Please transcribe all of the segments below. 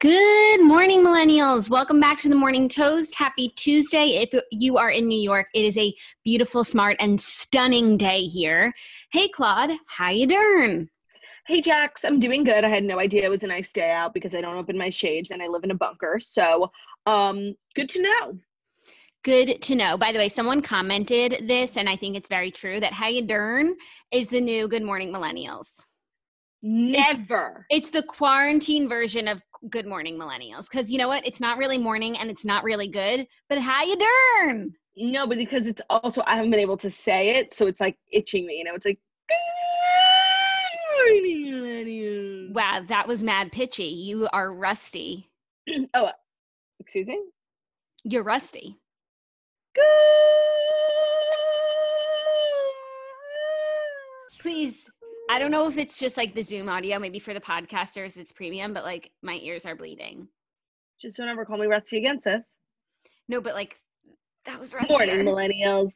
Good morning, millennials. Welcome back to the Morning Toast. Happy Tuesday. If you are in New York, it is a beautiful, smart, and stunning day here. Hey, Claude, how you doing? Hey, Jax, I'm doing good. I had no idea it was a nice day out because I don't open my shades and I live in a bunker. So, um, good to know. Good to know. By the way, someone commented this, and I think it's very true that how you dern is the new Good Morning Millennials. Never. It's, it's the quarantine version of Good Morning Millennials because you know what? It's not really morning and it's not really good. But how you dern? No, but because it's also I haven't been able to say it, so it's like itching me. You know, it's like. Good morning, millennials. Wow, that was mad pitchy. You are rusty. oh, excuse me. You're rusty. Please I don't know if it's just like the Zoom audio. Maybe for the podcasters, it's premium, but like my ears are bleeding. Just don't ever call me rusty again, sis. No, but like that was rusty. Good morning, millennials.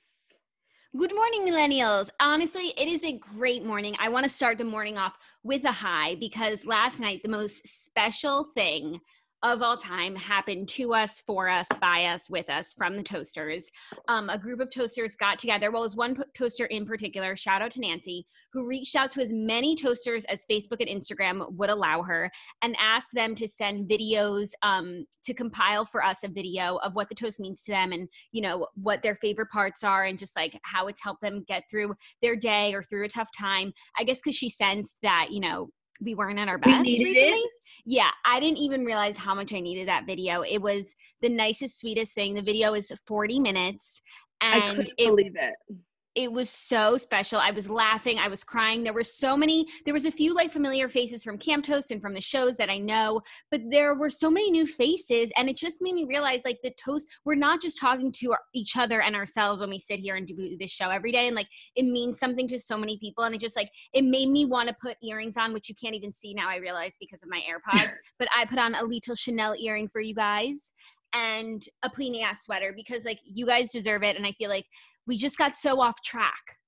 Good morning, millennials. Honestly, it is a great morning. I want to start the morning off with a high because last night, the most special thing of all time happened to us, for us, by us, with us from the toasters. Um, a group of toasters got together. Well, it was one toaster in particular, shout out to Nancy, who reached out to as many toasters as Facebook and Instagram would allow her and asked them to send videos um, to compile for us a video of what the toast means to them and, you know, what their favorite parts are and just like how it's helped them get through their day or through a tough time. I guess because she sensed that, you know, we weren't at our best recently. It? Yeah, I didn't even realize how much I needed that video. It was the nicest, sweetest thing. The video is 40 minutes. And I couldn't it, believe it it was so special. I was laughing, I was crying. There were so many, there was a few like familiar faces from Camp Toast and from the shows that I know, but there were so many new faces and it just made me realize like the toast, we're not just talking to our, each other and ourselves when we sit here and do this show every day and like it means something to so many people and it just like it made me want to put earrings on which you can't even see now I realize because of my AirPods, but I put on a little Chanel earring for you guys and a Pliny ass sweater because like you guys deserve it and I feel like we just got so off track.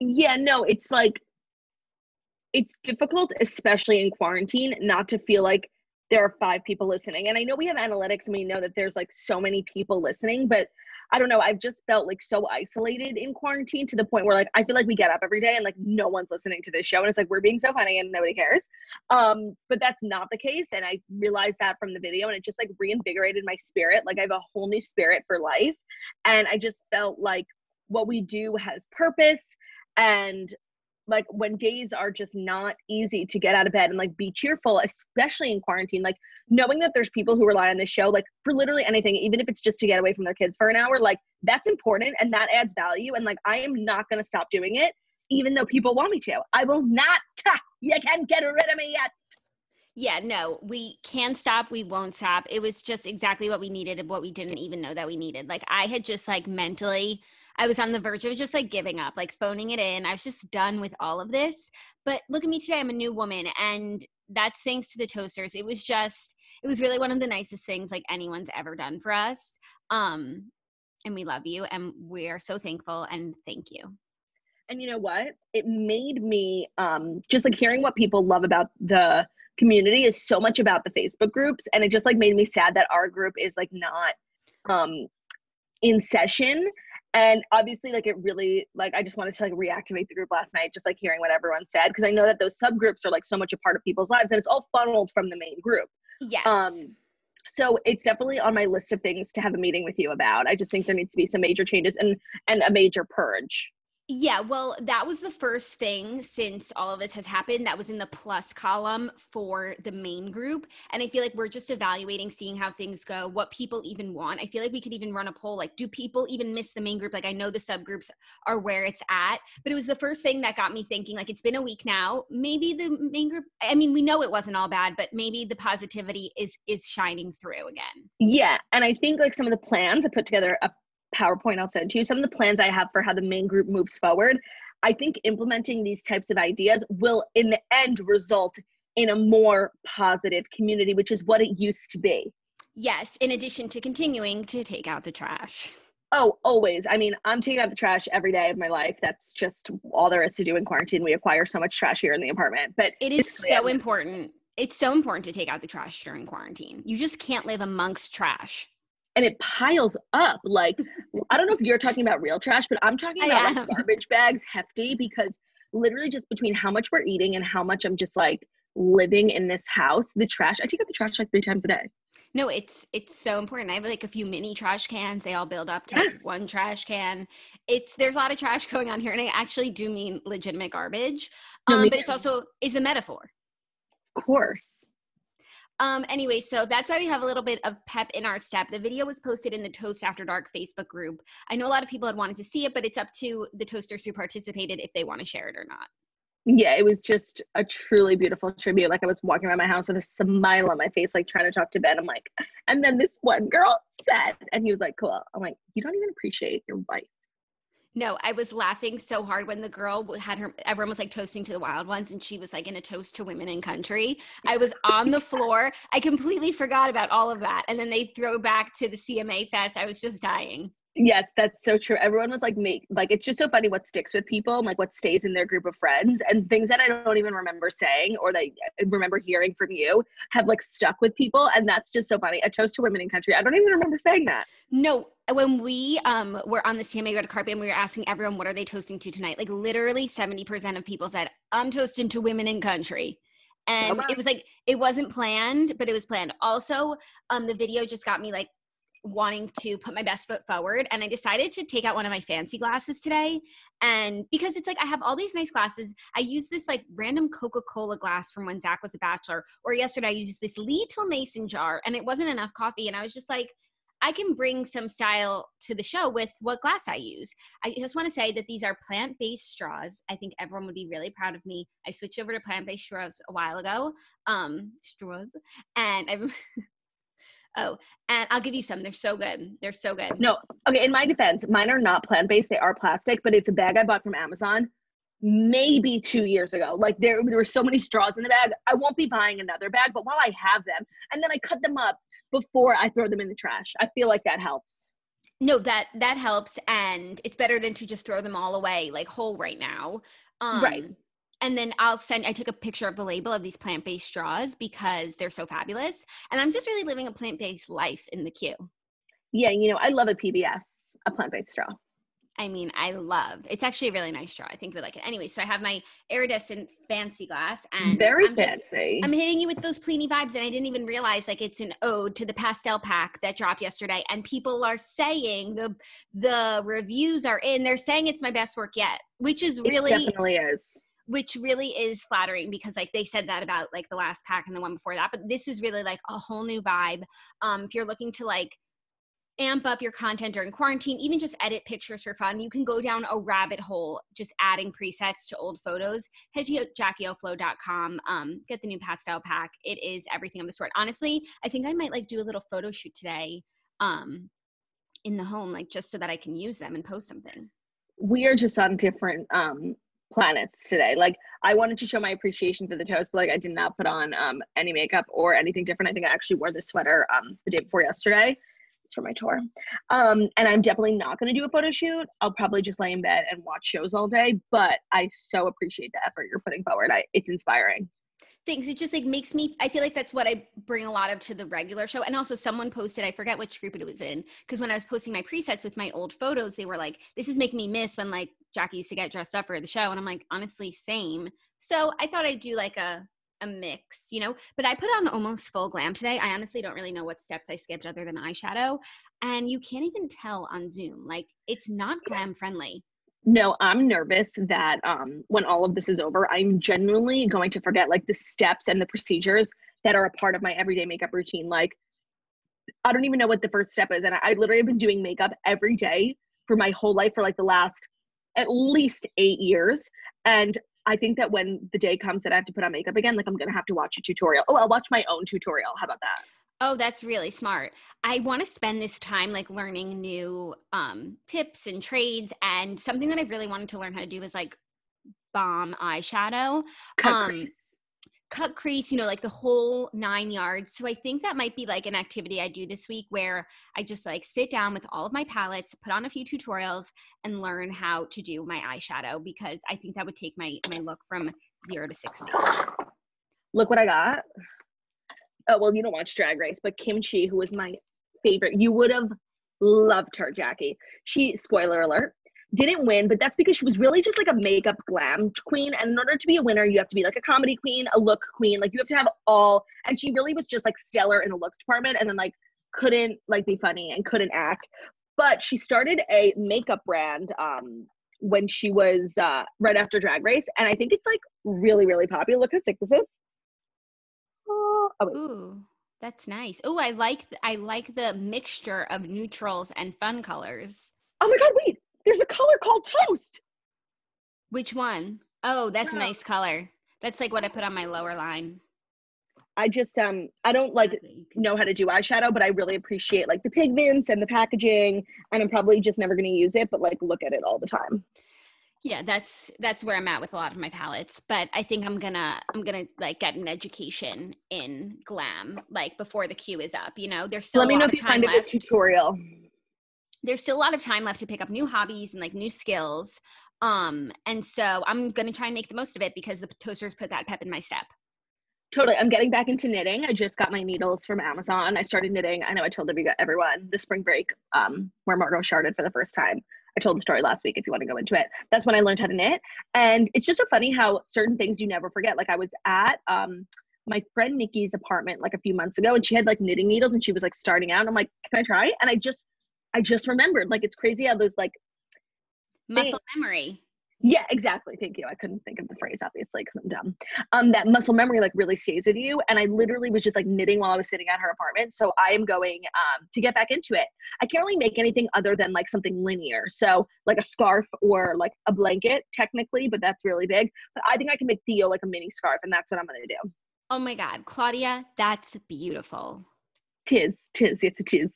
Yeah, no, it's like it's difficult, especially in quarantine, not to feel like there are five people listening. And I know we have analytics and we know that there's like so many people listening, but I don't know. I've just felt like so isolated in quarantine to the point where like I feel like we get up every day and like no one's listening to this show. And it's like we're being so funny and nobody cares. Um, but that's not the case. And I realized that from the video and it just like reinvigorated my spirit. Like I have a whole new spirit for life. And I just felt like what we do has purpose and like when days are just not easy to get out of bed and like be cheerful especially in quarantine like knowing that there's people who rely on this show like for literally anything even if it's just to get away from their kids for an hour like that's important and that adds value and like i am not going to stop doing it even though people want me to i will not you can't get rid of me yet yeah, no, we can stop. We won't stop. It was just exactly what we needed and what we didn't even know that we needed. Like I had just like mentally I was on the verge of just like giving up, like phoning it in. I was just done with all of this. But look at me today. I'm a new woman. And that's thanks to the toasters. It was just, it was really one of the nicest things like anyone's ever done for us. Um, and we love you and we are so thankful and thank you. And you know what? It made me um just like hearing what people love about the community is so much about the Facebook groups and it just like made me sad that our group is like not um in session and obviously like it really like i just wanted to like reactivate the group last night just like hearing what everyone said because i know that those subgroups are like so much a part of people's lives and it's all funneled from the main group. Yes. um so it's definitely on my list of things to have a meeting with you about. I just think there needs to be some major changes and and a major purge Yeah, well, that was the first thing since all of this has happened that was in the plus column for the main group. And I feel like we're just evaluating, seeing how things go, what people even want. I feel like we could even run a poll like, do people even miss the main group? Like, I know the subgroups are where it's at, but it was the first thing that got me thinking, like, it's been a week now. Maybe the main group, I mean, we know it wasn't all bad, but maybe the positivity is is shining through again. yeah and i think like some of the plans i put together a powerpoint i'll send to you some of the plans i have for how the main group moves forward i think implementing these types of ideas will in the end result in a more positive community which is what it used to be Yes, in addition to continuing to take out the trash. Oh, always. I mean, I'm taking out the trash every day of my life. That's just all there is to do in quarantine. We acquire so much trash here in the apartment. But It is so important. It's so important to take out the trash during quarantine. You just can't live amongst trash. And it piles up. Like, I don't know if you're talking about real trash, but I'm talking about like garbage bags hefty because literally just between how much we're eating and how much I'm just like living in this house, the trash, I take out the trash like three times a day. No, it's it's so important. I have like a few mini trash cans. They all build up to like one trash can. It's there's a lot of trash going on here, and I actually do mean legitimate garbage. Um, but it's also is a metaphor. Of course. Um, anyway, so that's why we have a little bit of pep in our step. The video was posted in the Toast After Dark Facebook group. I know a lot of people had wanted to see it, but it's up to the toasters who participated if they want to share it or not. Yeah, it was just a truly beautiful tribute. Like I was walking around my house with a smile on my face, like trying to talk to Ben. I'm like, and then this one girl said, and he was like, cool. I'm like, you don't even appreciate your wife. No, I was laughing so hard when the girl had her, everyone was like toasting to the wild ones, and she was like in a toast to women in country. I was on the floor. I completely forgot about all of that. And then they throw back to the CMA Fest. I was just dying. Yes, that's so true. Everyone was like, make like it's just so funny what sticks with people, and, like what stays in their group of friends, and things that I don't even remember saying or that I remember hearing from you have like stuck with people, and that's just so funny. A toast to women in country. I don't even remember saying that. No, when we um were on the CMA red carpet and we were asking everyone what are they toasting to tonight, like literally 70% of people said, I'm toasting to women in country. And Come it was like it wasn't planned, but it was planned. Also, um the video just got me like wanting to put my best foot forward and I decided to take out one of my fancy glasses today and because it's like I have all these nice glasses I use this like random Coca-Cola glass from when Zach was a bachelor or yesterday I used this little mason jar and it wasn't enough coffee and I was just like I can bring some style to the show with what glass I use. I just want to say that these are plant based straws. I think everyone would be really proud of me. I switched over to plant based straws a while ago. Um, straws, and I'm. oh, and I'll give you some. They're so good. They're so good. No, okay. In my defense, mine are not plant based. They are plastic, but it's a bag I bought from Amazon maybe two years ago. Like there, there were so many straws in the bag. I won't be buying another bag, but while I have them, and then I cut them up before I throw them in the trash. I feel like that helps. No, that that helps, and it's better than to just throw them all away like whole right now. Um, Right. And then I'll send. I took a picture of the label of these plant based straws because they're so fabulous, and I'm just really living a plant based life in the queue. Yeah, you know, I love a PBS, a plant based straw. I mean, I love. It's actually a really nice straw. I think we like it. Anyway, so I have my iridescent fancy glass, and Very I'm just- fancy. I'm hitting you with those Pliny vibes, and I didn't even realize like it's an ode to the pastel pack that dropped yesterday. And people are saying the the reviews are in. They're saying it's my best work yet, which is it really definitely is. Which really is flattering because like they said that about like the last pack and the one before that. But this is really like a whole new vibe. Um, if you're looking to like amp up your content during quarantine, even just edit pictures for fun, you can go down a rabbit hole just adding presets to old photos. Head to jackieoflow.com, um, get the new pastel pack. It is everything of the sort. Honestly, I think I might like do a little photo shoot today um, in the home, like just so that I can use them and post something. We are just on different um planets today. Like I wanted to show my appreciation for the toast, but like I did not put on um any makeup or anything different. I think I actually wore this sweater um the day before yesterday. It's for my tour. Um and I'm definitely not gonna do a photo shoot. I'll probably just lay in bed and watch shows all day, but I so appreciate the effort you're putting forward. I it's inspiring. Thanks. It just like makes me I feel like that's what I bring a lot of to the regular show. And also someone posted, I forget which group it was in, because when I was posting my presets with my old photos, they were like, This is making me miss when like Jackie used to get dressed up for the show. And I'm like, honestly, same. So I thought I'd do like a a mix, you know. But I put on almost full glam today. I honestly don't really know what steps I skipped other than eyeshadow. And you can't even tell on Zoom. Like it's not glam friendly. No, I'm nervous that um, when all of this is over, I'm genuinely going to forget like the steps and the procedures that are a part of my everyday makeup routine. Like, I don't even know what the first step is. And I, I literally have been doing makeup every day for my whole life for like the last at least eight years. And I think that when the day comes that I have to put on makeup again, like I'm gonna have to watch a tutorial. Oh, I'll watch my own tutorial. How about that? Oh, that's really smart. I want to spend this time like learning new um, tips and trades. And something that I really wanted to learn how to do is like bomb eyeshadow. Cut um, crease. Cut crease, you know, like the whole nine yards. So I think that might be like an activity I do this week where I just like sit down with all of my palettes, put on a few tutorials, and learn how to do my eyeshadow because I think that would take my my look from zero to sixty. Look what I got. Oh well, you don't watch Drag Race, but Kim Chi, who was my favorite, you would have loved her, Jackie. She, spoiler alert, didn't win, but that's because she was really just like a makeup glam queen. And in order to be a winner, you have to be like a comedy queen, a look queen. Like you have to have all. And she really was just like stellar in the looks department, and then like couldn't like be funny and couldn't act. But she started a makeup brand um when she was uh right after Drag Race, and I think it's like really really popular. Look how sick this is. Oh, oh. Ooh, that's nice. Oh, I like th- I like the mixture of neutrals and fun colors. oh my god, wait! There's a color called toast. Which one? Oh, that's a nice color. That's like what I put on my lower line. I just um I don't like that you can know how to do eyeshadow, but I really appreciate like the pigments and the packaging, and I'm probably just never gonna use it, but like look at it all the time. Yeah, that's that's where I'm at with a lot of my palettes. But I think I'm gonna I'm gonna like get an education in glam like before the queue is up. You know, there's still let a me know if you find a good tutorial. There's still a lot of time left to pick up new hobbies and like new skills. Um, and so I'm gonna try and make the most of it because the toasters put that pep in my step. Totally. I'm getting back into knitting. I just got my needles from Amazon. I started knitting. I know I told everyone the spring break um, where Margot sharded for the first time. I told the story last week if you want to go into it. That's when I learned how to knit. And it's just so funny how certain things you never forget. Like I was at um, my friend Nikki's apartment like a few months ago and she had like knitting needles and she was like starting out. And I'm like, can I try? And I just, I just remembered. Like it's crazy how those like Muscle memory. yeah, exactly. Thank you. I couldn't think of the phrase obviously because I'm dumb. Um, that muscle memory like really stays with you. And I literally was just like knitting while I was sitting at her apartment. So I am going um to get back into it. I can't really make anything other than like something linear. So like a scarf or like a blanket technically, but that's really big. But I think I can make Theo like a mini scarf, and that's what I'm gonna do. Oh my God, Claudia, that's beautiful. Tis, tis, it's a tis.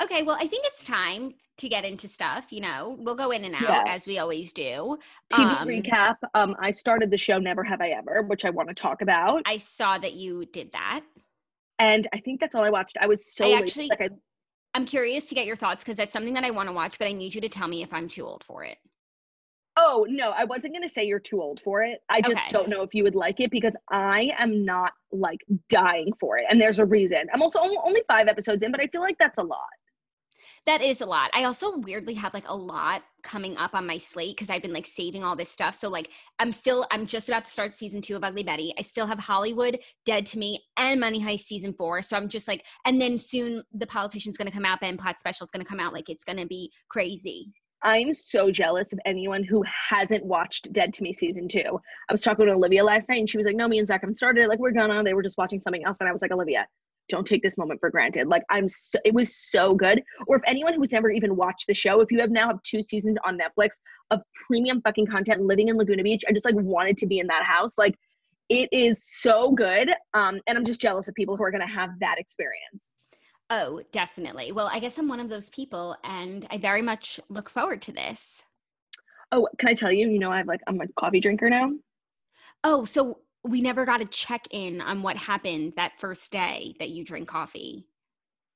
Okay, well, I think it's time to get into stuff. You know, we'll go in and out Yeah. as we always do. TV Um, recap. Um, I started the show Never Have I Ever, which I want to talk about. I saw that you did that. And I think that's all I watched. I was so I actually- like I I'm curious to get your thoughts because that's something that I want to watch, but I need you to tell me if I'm too old for it. Oh, no, I wasn't going to say you're too old for it. I just Okay. don't know if you would like it because I am not like dying for it. And there's a reason. I'm also only five episodes in, but I feel like that's a lot. That is a lot. I also weirdly have like a lot coming up on my slate because I've been like saving all this stuff. So like I'm still I'm just about to start season two of Ugly Betty. I still have Hollywood, Dead to Me, and Money Heist season four. So I'm just like, and then soon the politician's gonna come out, Ben Platt special's gonna come out. Like it's gonna be crazy. I'm so jealous of anyone who hasn't watched Dead to Me season two. I was talking to Olivia last night and she was like, No, me and Zach haven't started. Like, we're gonna. They were just watching something else. And I was like, Olivia, don't take this moment for granted. Like, I'm so, it was so good. Or if anyone who's never even watched the show, if you have now have two seasons on Netflix of premium fucking content living in Laguna Beach, I just like wanted to be in that house. Like, it is so good. Um, and I'm just jealous of people who are gonna have that experience. Oh, definitely. Well, I guess I'm one of those people, and I very much look forward to this. Oh, can I tell you, you know, I've like I'm a coffee drinker now. Oh, so we never got a check in on what happened that first day that you drink coffee.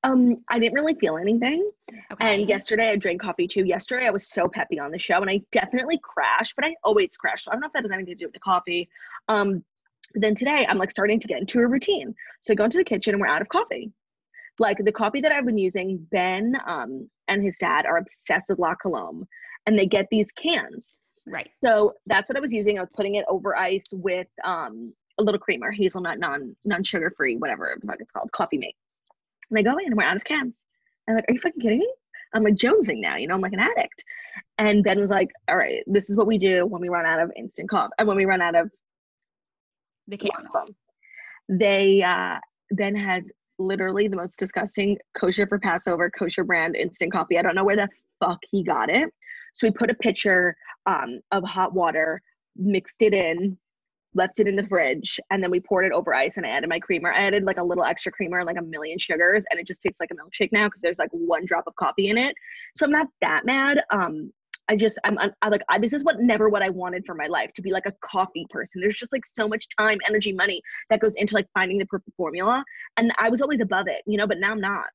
Um, I didn't really feel anything. Okay. And yesterday I drank coffee too. Yesterday I was so peppy on the show and I definitely crashed, but I always crash. So I don't know if that has anything to do with the coffee. Um, But then today I'm like starting to get into a routine. So I go into the kitchen and we're out of coffee. Like the coffee that I've been using, Ben um, and his dad are obsessed with La Colombe and they get these cans. Right. So that's what I was using. I was putting it over ice with um, a little creamer, hazelnut, non non sugar free, whatever the fuck it's called, coffee mate. And I go in and we're out of cans. I'm like, are you fucking kidding me? I'm like jonesing now, you know, I'm like an addict. And Ben was like, all right, this is what we do when we run out of instant coffee and when we run out of the cans. They uh Ben has literally the most disgusting kosher for Passover, kosher brand instant coffee. I don't know where the fuck he got it. So we put a pitcher um, of hot water, mixed it in, left it in the fridge, and then we poured it over ice and I added my creamer. I added like a little extra creamer, and like a million sugars, and it just tastes like a milkshake now because there's like one drop of coffee in it. So I'm not that mad. Um, I just I'm, I'm like I, this is what never what I wanted for my life to be like a coffee person. There's just like so much time, energy, money that goes into like finding the perfect formula, and I was always above it, you know, but now I'm not.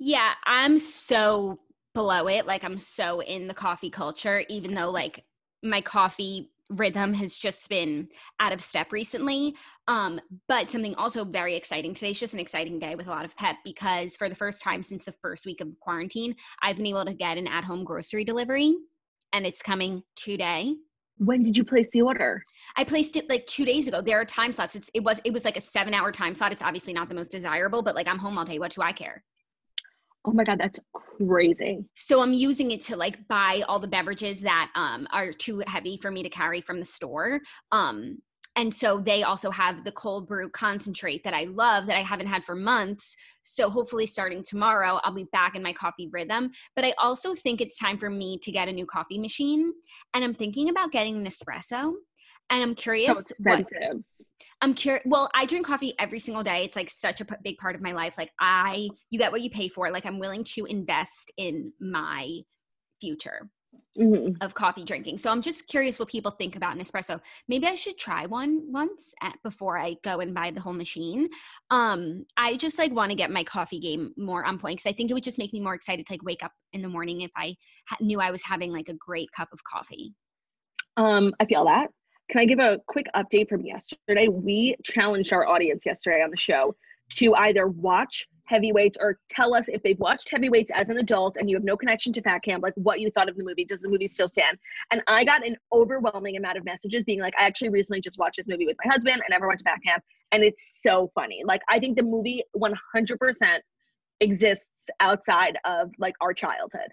Yeah, I'm so below it. Like I'm so in the coffee culture, even though like my coffee rhythm has just been out of step recently. Um, but something also very exciting today is just an exciting day with a lot of pep because for the first time since the first week of quarantine, I've been able to get an at home grocery delivery and it's coming today. When did you place the order? I placed it like two days ago. There are time slots. It's, it was it was like a seven hour time slot. It's obviously not the most desirable, but like I'm home all day. What do I care? Oh my god, that's crazy. So I'm using it to like buy all the beverages that um are too heavy for me to carry from the store. Um and so they also have the cold brew concentrate that I love that I haven't had for months. So hopefully starting tomorrow I'll be back in my coffee rhythm, but I also think it's time for me to get a new coffee machine and I'm thinking about getting an espresso. And I'm curious so expensive. What, I'm curious. Well, I drink coffee every single day. It's like such a p- big part of my life. Like I, you get what you pay for. Like I'm willing to invest in my future mm-hmm. of coffee drinking. So I'm just curious what people think about an espresso. Maybe I should try one once at, before I go and buy the whole machine. Um, I just like want to get my coffee game more on point because I think it would just make me more excited to like wake up in the morning if I ha- knew I was having like a great cup of coffee. Um, I feel that. Can I give a quick update from yesterday? We challenged our audience yesterday on the show to either watch heavyweights or tell us if they've watched heavyweights as an adult and you have no connection to fat camp like what you thought of the movie. Does the movie still stand? And i got an overwhelming amount of messages being like i actually recently just watched this movie with my husband. I never went to fat camp and it's so funny. Like i think the movie 100% exists outside of like our childhood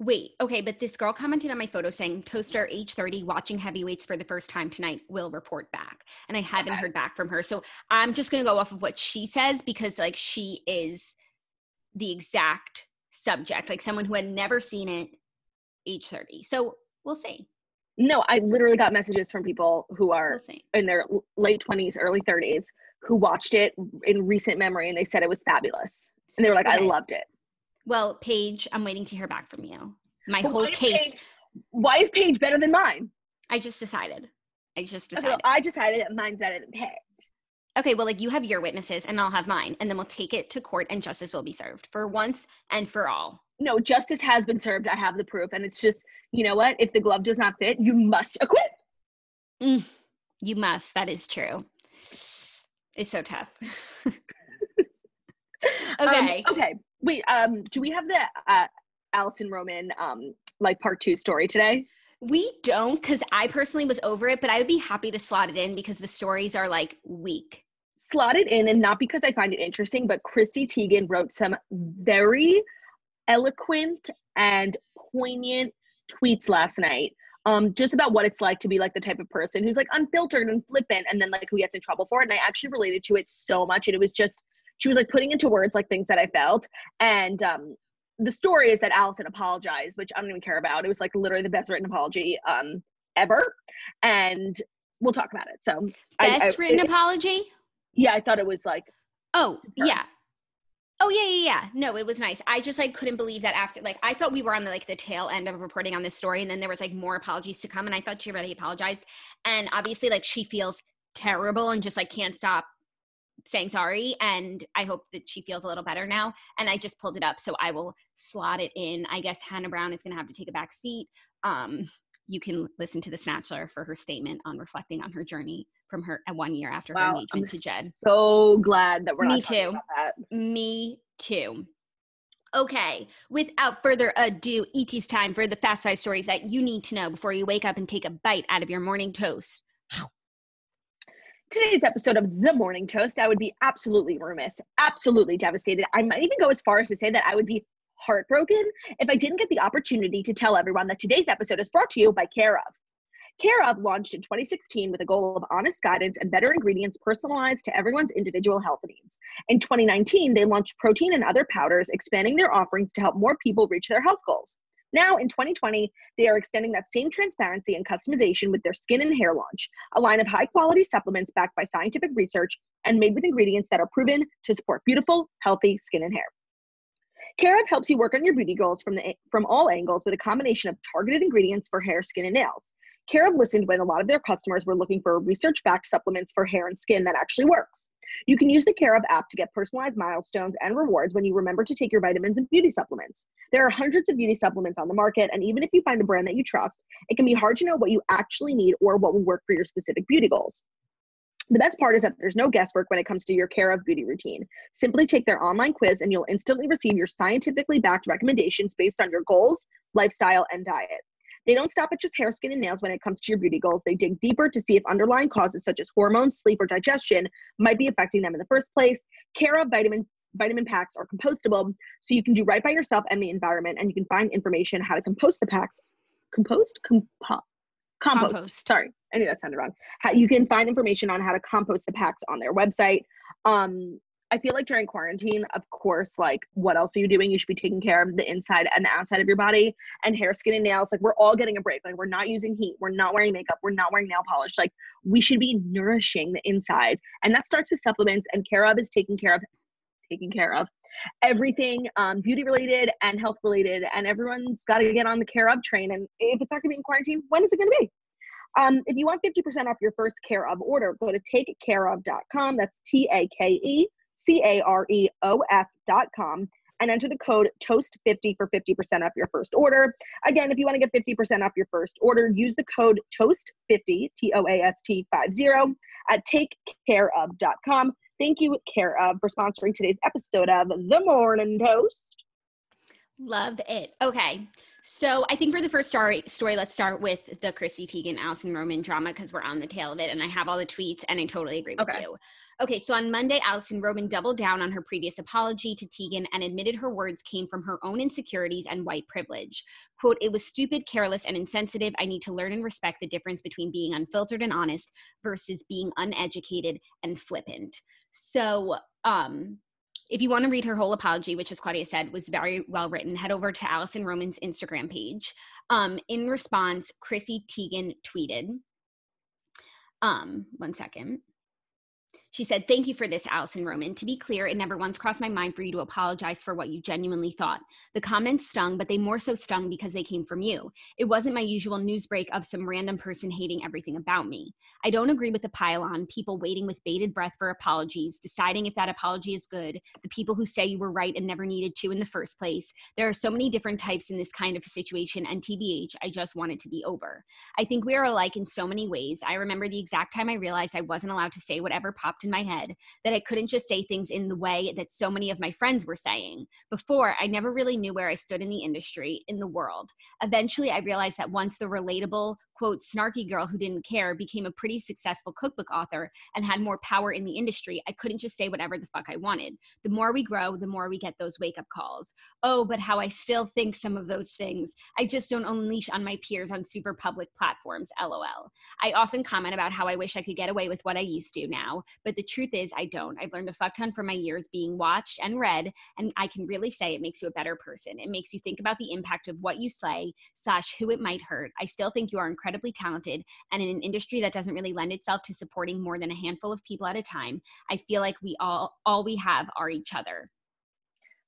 Wait, okay, but this girl commented on my photo saying toaster age 30 watching heavyweights for the first time tonight will report back. And I haven't okay. heard back from her. So I'm just going to go off of what she says because like she is the exact subject, like someone who had never seen it age 30. So we'll see. No, I literally got messages from people who are we'll in their late 20s, early 30s who watched it in recent memory and they said it was fabulous. And they were like, okay. I loved it. Well, Paige, I'm waiting to hear back from you. My whole case. Paige, why is Paige better than mine? I just decided. I just decided. Okay, I decided that mine's better than Paige. Okay, well, like you have your witnesses and I'll have mine, and then we'll take it to court and justice will be served for once and for all. No, justice has been served. I have the proof. And it's just, you know what? If the glove does not fit, you must acquit. Mm, you must. That is true. It's so tough. okay. Um, okay wait um do we have the uh alison roman um like part two story today we don't because i personally was over it but i would be happy to slot it in because the stories are like weak slot it in and not because i find it interesting but chrissy teigen wrote some very eloquent and poignant tweets last night um, just about what it's like to be like the type of person who's like unfiltered and flippant and then like who gets in trouble for it. And I actually related to it so much. And it was just she was like putting into words like things that I felt. And um, the story is that Alison apologized, which I don't even care about. It was like literally the best written apology um, ever. And we'll talk about it. So best I, I, written it, apology? Yeah, I thought it was like Oh, yeah. Oh yeah, yeah, yeah. No, it was nice. I just like couldn't believe that after like I thought we were on the like the tail end of reporting on this story, and then there was like more apologies to come, and I thought she already apologized. And obviously, like she feels terrible and just like can't stop saying sorry and i hope that she feels a little better now and i just pulled it up so i will slot it in i guess hannah brown is going to have to take a back seat um, you can listen to the snatchler for her statement on reflecting on her journey from her at one year after wow, her engagement I'm to Jed. So glad that we're Me too. Me too. Okay, without further ado, ET's time for the fast five stories that you need to know before you wake up and take a bite out of your morning toast. Today's episode of The Morning Toast, I would be absolutely remiss, absolutely devastated. I might even go as far as to say that I would be heartbroken if I didn't get the opportunity to tell everyone that today's episode is brought to you by Care of. Care of launched in 2016 with a goal of honest guidance and better ingredients personalized to everyone's individual health needs. In 2019, they launched protein and other powders, expanding their offerings to help more people reach their health goals. Now, in 2020, they are extending that same transparency and customization with their skin and hair launch, a line of high quality supplements backed by scientific research and made with ingredients that are proven to support beautiful, healthy skin and hair. Care of helps you work on your beauty goals from, the, from all angles with a combination of targeted ingredients for hair, skin, and nails. Care of listened when a lot of their customers were looking for research backed supplements for hair and skin that actually works. You can use the Care of app to get personalized milestones and rewards when you remember to take your vitamins and beauty supplements. There are hundreds of beauty supplements on the market, and even if you find a brand that you trust, it can be hard to know what you actually need or what will work for your specific beauty goals. The best part is that there's no guesswork when it comes to your Care of beauty routine. Simply take their online quiz and you'll instantly receive your scientifically backed recommendations based on your goals, lifestyle, and diet. They don't stop at just hair, skin, and nails when it comes to your beauty goals. They dig deeper to see if underlying causes such as hormones, sleep, or digestion might be affecting them in the first place. Care of vitamin vitamin packs are compostable, so you can do right by yourself and the environment, and you can find information how to compost the packs. Compost? Compo- compost. Compost. Sorry, I knew that sounded wrong. How, you can find information on how to compost the packs on their website. Um, I feel like during quarantine, of course, like what else are you doing? You should be taking care of the inside and the outside of your body and hair, skin, and nails. Like we're all getting a break. Like we're not using heat. We're not wearing makeup. We're not wearing nail polish. Like we should be nourishing the insides. And that starts with supplements and care of is taking care of taking care of everything um, beauty related and health related and everyone's got to get on the care of train and if it's not going to be in quarantine when is it going to be um, if you want 50% off your first care of order go to takecareof.com that's t-a-k-e C-A-R-E-O-F dot com and enter the code TOAST50 for 50% off your first order. Again, if you want to get 50% off your first order, use the code TOAST50, T-O-A-S-T 50 at takecareof.com. Thank you, Care of, for sponsoring today's episode of The Morning Toast. Love it. Okay. So I think for the first story, story, let's start with the Chrissy Teigen, Alison Roman drama because we're on the tail of it, and I have all the tweets, and I totally agree with Okay. you. Okay, so on Monday, Alison Roman doubled down on her previous apology to Teigen and admitted her words came from her own insecurities and white privilege. "Quote: It was stupid, careless, and insensitive. I need to learn and respect the difference between being unfiltered and honest versus being uneducated and flippant." So, um, if you want to read her whole apology, which, as Claudia said, was very well written, head over to Alison Roman's Instagram page. Um, in response, Chrissy Teigen tweeted, um, one second. She said, Thank you for this, Alison Roman. To be clear, it never once crossed my mind for you to apologize for what you genuinely thought. The comments stung, but they more so stung because they came from you. It wasn't my usual news break of some random person hating everything about me. I don't agree with the pile on, people waiting with bated breath for apologies, deciding if that apology is good, the people who say you were right and never needed to in the first place. There are so many different types in this kind of situation, and TBH, I just want it to be over. I think we are alike in so many ways. I remember the exact time I realized I wasn't allowed to say whatever in my head, that I couldn't just say things in the way that so many of my friends were saying. Before, I never really knew where I stood in the industry, in the world. Eventually, I realized that once the relatable, quote, snarky girl who didn't care became a pretty successful cookbook author and had more power in the industry, I couldn't just say whatever the fuck I wanted. The more we grow, the more we get those wake up calls. Oh, but how I still think some of those things. I just don't unleash on my peers on super public platforms, lol. I often comment about how I wish I could get away with what I used to now, but the truth is, I don't. I've learned a fuck ton from my years being watched and read, and I can really say it makes you a better person. It makes you think about the impact of what you say, slash, who it might hurt. I still think you are incredibly talented, and in an industry that doesn't really lend itself to supporting more than a handful of people at a time, I feel like we all, all we have are each other.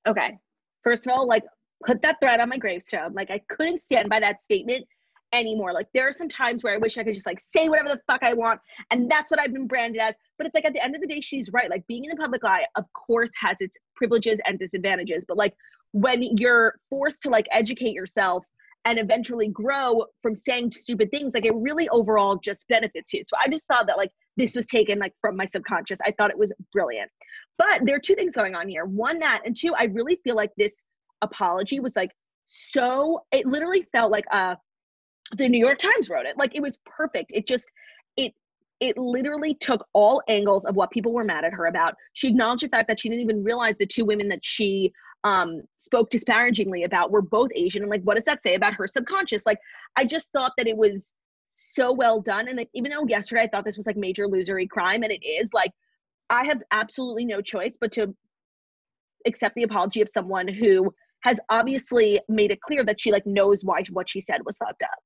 Okay. First of all, like put that thread on my gravestone. Like I couldn't stand by that statement anymore. Like there are some times where I wish I could just like say whatever the fuck I want. And that's what I've been branded as. But it's like at the end of the day, she's right. Like being in the public eye, of course, has its privileges and disadvantages. But like when you're forced to like educate yourself and eventually grow from saying stupid things like it really overall just benefits you. So i just thought that like this was taken like from my subconscious. I thought it was brilliant. But there are two things going on here. One that and two i really feel like this apology was like so it literally felt like uh the new york times wrote it. Like it was perfect. It just it it literally took all angles of what people were mad at her about. She acknowledged the fact that she didn't even realize the two women that she um, spoke disparagingly about were both Asian. And like, what does that say about her subconscious? Like, I just thought that it was so well done. And like, even though yesterday I thought this was like major losery crime, and it is, like, I have absolutely no choice but to accept the apology of someone who has obviously made it clear that she like knows why what she said was fucked up.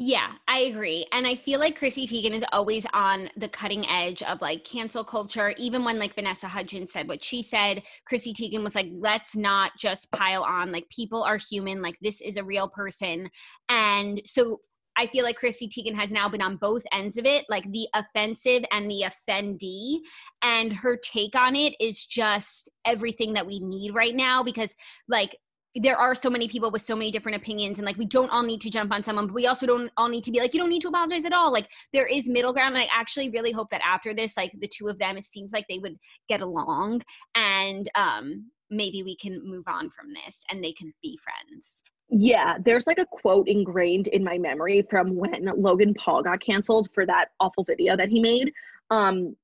Yeah, I agree. And I feel like Chrissy Teigen is always on the cutting edge of like cancel culture. Even when like Vanessa Hudgens said what she said, Chrissy Teigen was like, let's not just pile on. Like people are human. Like this is a real person. And so I feel like Chrissy Teigen has now been on both ends of it, like the offensive and the offendee. And her take on it is just everything that we need right now because, like, there are so many people with so many different opinions and like we don't all need to jump on someone but we also don't all need to be like you don't need to apologize at all like there is middle ground and i actually really hope that after this like the two of them it seems like they would get along and um maybe we can move on from this and they can be friends yeah, there's like a quote ingrained in my memory from when Logan Paul got canceled for that awful video that he made. Um,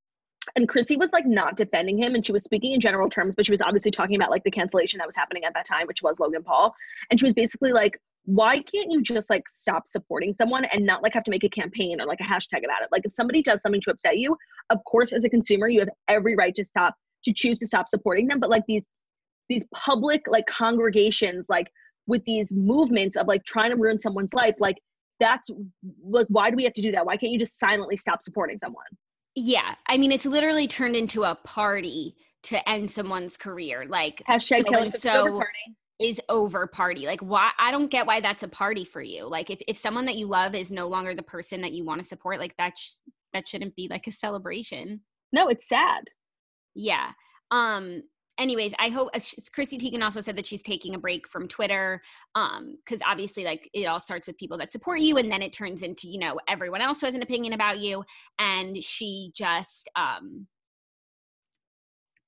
and Chrissy was like not defending him and she was speaking in general terms, but she was obviously talking about like the cancellation that was happening at that time, which was Logan Paul. And she was basically like, why can't you just like stop supporting someone and not like have to make a campaign or like a hashtag about it? Like if somebody does something to upset you, of course, as a consumer, you have every right to stop to choose to stop supporting them. But like these these public like congregations, like with these movements of like trying to ruin someone's life, like that's like why do we have to do that? Why can't you just silently stop supporting someone? Yeah. I mean, it's literally turned into a party to end someone's career. Like hashtag so and so is over party. Like why I don't get why that's a party for you. Like if, if someone that you love is no longer the person that you want to support, like that sh- that shouldn't be like a celebration. No, it's sad. Yeah. Um anyways, I hope it's Chrissy Teigen also said that she's taking a break from Twitter. Um, because obviously, like it all starts with people that support you, and then it turns into you know everyone else who has an opinion about you, and she just um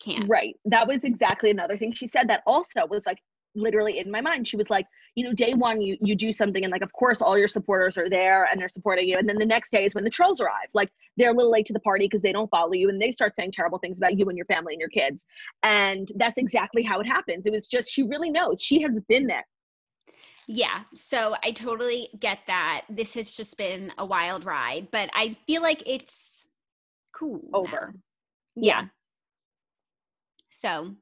can't. Right. That was exactly another thing she said. That also was like literally in my mind. She was like, you know, day one you you do something and like of course all your supporters are there and they're supporting you. And then the next day is when the trolls arrive. Like they're a little late to the party because they don't follow you and they start saying terrible things about you and your family and your kids. And that's exactly how it happens. It was just she really knows. She has been there. Yeah, so I totally get that. This has just been a wild ride, but I feel like it's cool. Over. Now. Yeah. So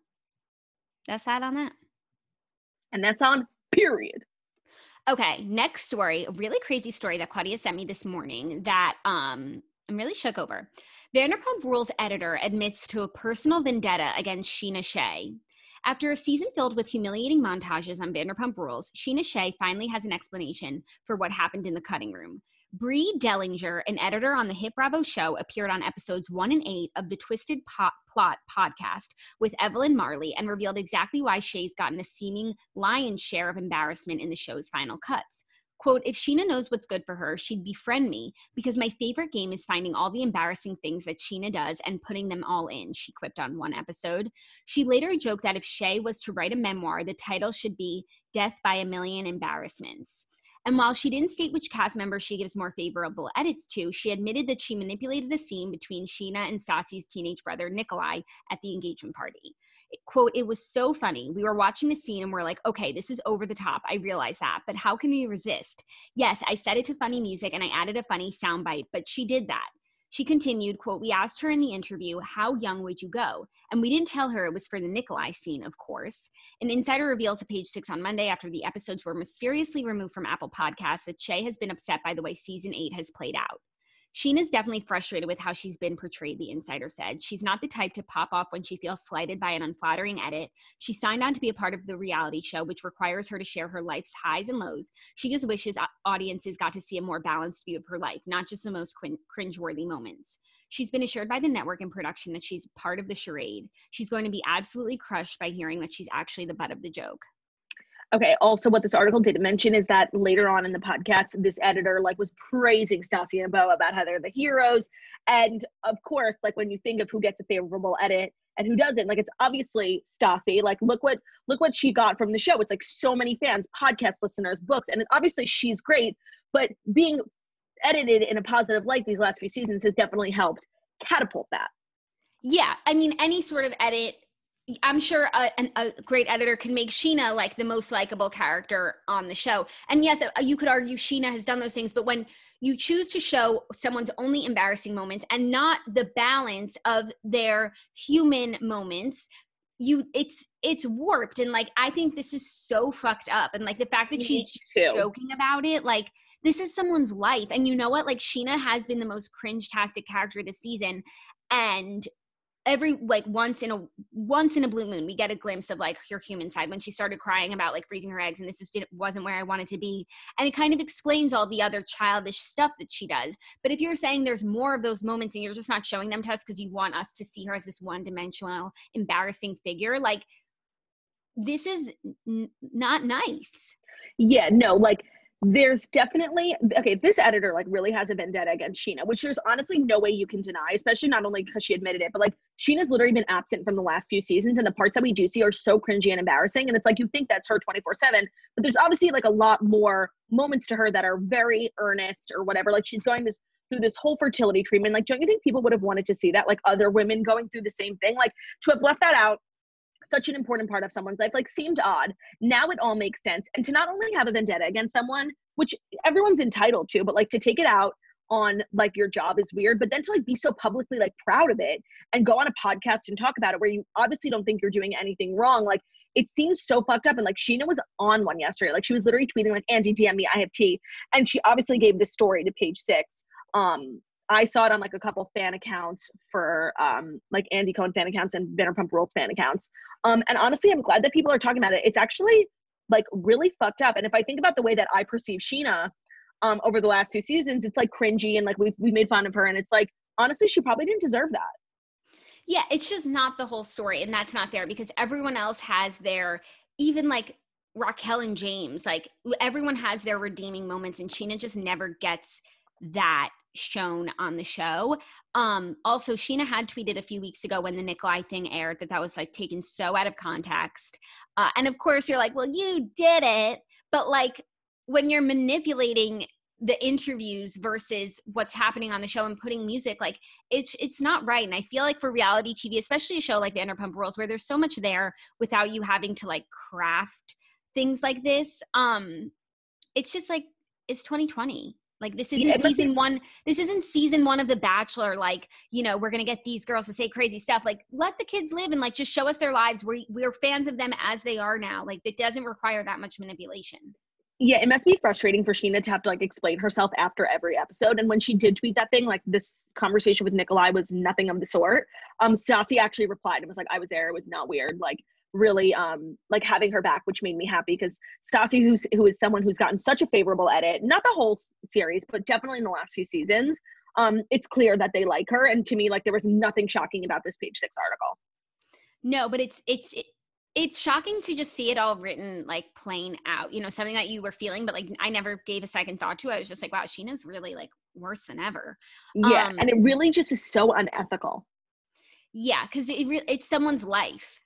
that's that on that. And that's on period. Okay, next story, a really crazy story that Claudia sent me this morning that um I'm really shook over. Vanderpump Rules editor admits to a personal vendetta against Scheana Shay. After a season filled with humiliating montages on Vanderpump Rules, Scheana Shay finally has an explanation for what happened in the cutting room. Brie Dellinger, an editor on the Hit Bravo show, appeared on episodes one and eight of the Twisted Pot Plot podcast with Evelyn Marley and revealed exactly why Shay's gotten a seeming lion's share of embarrassment in the show's final cuts. Quote, if Scheana knows what's good for her, she'd befriend me because my favorite game is finding all the embarrassing things that Scheana does and putting them all in, she quipped on one episode. She later joked that if Shay was to write a memoir, the title should be Death by a Million Embarrassments. And while she didn't state which cast member she gives more favorable edits to, she admitted that she manipulated a scene between Scheana and Stassi's teenage brother Nikolai at the engagement party. Quote, it was so funny. We were watching the scene and we're like, okay, this is over the top. I realize that, but how can we resist? Yes, I set it to funny music and I added a funny soundbite, but she did that. She continued, quote, We asked her in the interview, How young would you go? And we didn't tell her it was for the Nikolai scene, of course. An insider revealed to page six on Monday after the episodes were mysteriously removed from Apple Podcasts that Shay has been upset by the way season eight has played out. Scheana's definitely frustrated with how she's been portrayed, the insider said. She's not the type to pop off when she feels slighted by an unflattering edit. She signed on to be a part of the reality show, which requires her to share her life's highs and lows. She just wishes audiences got to see a more balanced view of her life, not just the most cringeworthy moments. She's been assured by the network and production that she's part of the charade. She's going to be absolutely crushed by hearing that she's actually the butt of the joke. Okay. Also, what this article didn't mention is that later on in the podcast, this editor like was praising Stassi and Beau about how they're the heroes. And of course, like when you think of who gets a favorable edit and who doesn't, like it's obviously Stassi. Like look what look what she got from the show. It's like so many fans, podcast listeners, books, and obviously she's great. But being edited in a positive light these last few seasons has definitely helped catapult that. Yeah, I mean, any sort of edit I'm sure a, a, great editor can make Scheana like the most likable character on the show. And yes, uh, you could argue Scheana has done those things, but when you choose to show someone's only embarrassing moments and not the balance of their human moments, you it's it's warped and like I think this is so fucked up. And like the fact that she's joking about it, like this is someone's life. And you know what? Like Scheana has been the most cringe-tastic character this season. And every like once in a once in a blue moon we get a glimpse of like her human side when she started crying about like freezing her eggs and this just wasn't where i wanted to be. And it kind of explains all the other childish stuff that she does. But if you're saying there's more of those moments and you're just not showing them to us because you want us to see her as this one dimensional embarrassing figure like this is n- not nice. Yeah no like there's definitely okay this editor like really has a vendetta against scheana which there's honestly no way you can deny especially not only because she admitted it but like scheana's literally been absent from the last few seasons and the parts that we do see are so cringy and embarrassing and it's like you think that's her 24 7 but there's obviously like a lot more moments to her that are very earnest or whatever like she's going this through this whole fertility treatment like don't you think people would have wanted to see that? Like other women going through the same thing? Like to have left that out such an important part of someone's life like seemed odd. Now it all makes sense. And to not only have a vendetta against someone which everyone's entitled to but like to take it out on like your job is weird but then to like be so publicly like proud of it and go on a podcast and talk about it where you obviously don't think you're doing anything wrong like it seems so fucked up. And like Scheana was on one yesterday. Like she was literally tweeting like Andy DM me I have tea. And she obviously gave this story to page six um I saw it on like a couple fan accounts for um, like Andy Cohen fan accounts and Vanderpump Rules fan accounts. Um, and honestly, I'm glad that people are talking about it. It's actually like really fucked up. And if I think about the way that I perceive Scheana um, over the last few seasons, it's like cringy and like we've we've made fun of her. And it's like honestly, she probably didn't deserve that. Yeah, it's just not the whole story, and that's not fair because everyone else has their even like Raquel and James, like everyone has their redeeming moments, and Scheana just never gets that shown on the show. Um, also, Scheana had tweeted a few weeks ago when the Nikolai thing aired that that was like taken so out of context. Uh, and of course, you're like, well, you did it. But like when you're manipulating the interviews versus what's happening on the show and putting music like it's it's not right and i feel like for reality tv especially a show like vanderpump rules where there's so much there without you having to like craft things like this um it's just like it's 2020 like this isn't yeah, season be- one. This isn't season one of The Bachelor. Like you know, we're gonna get these girls to say crazy stuff. Like let the kids live and like just show us their lives. We we're fans of them as they are now. Like it doesn't require that much manipulation. Yeah, it must be frustrating for Scheana to have to like explain herself after every episode. And when she did tweet that thing, like this conversation with Nikolai was nothing of the sort. Um, Stassi actually replied and was like, "I was there. It was not weird. Like really um like having her back which made me happy because Stassi who's who is someone who's gotten such a favorable edit not the whole series but definitely in the last few seasons um it's clear that they like her and to me like there was nothing shocking about this page 6 article. No but it's it's it, it's shocking to just see it all written like plain out you know something that you were feeling but like i never gave a second thought to i was just like wow Scheana's really like worse than ever. Yeah um, and it really just is so unethical. Yeah because it re- it's someone's life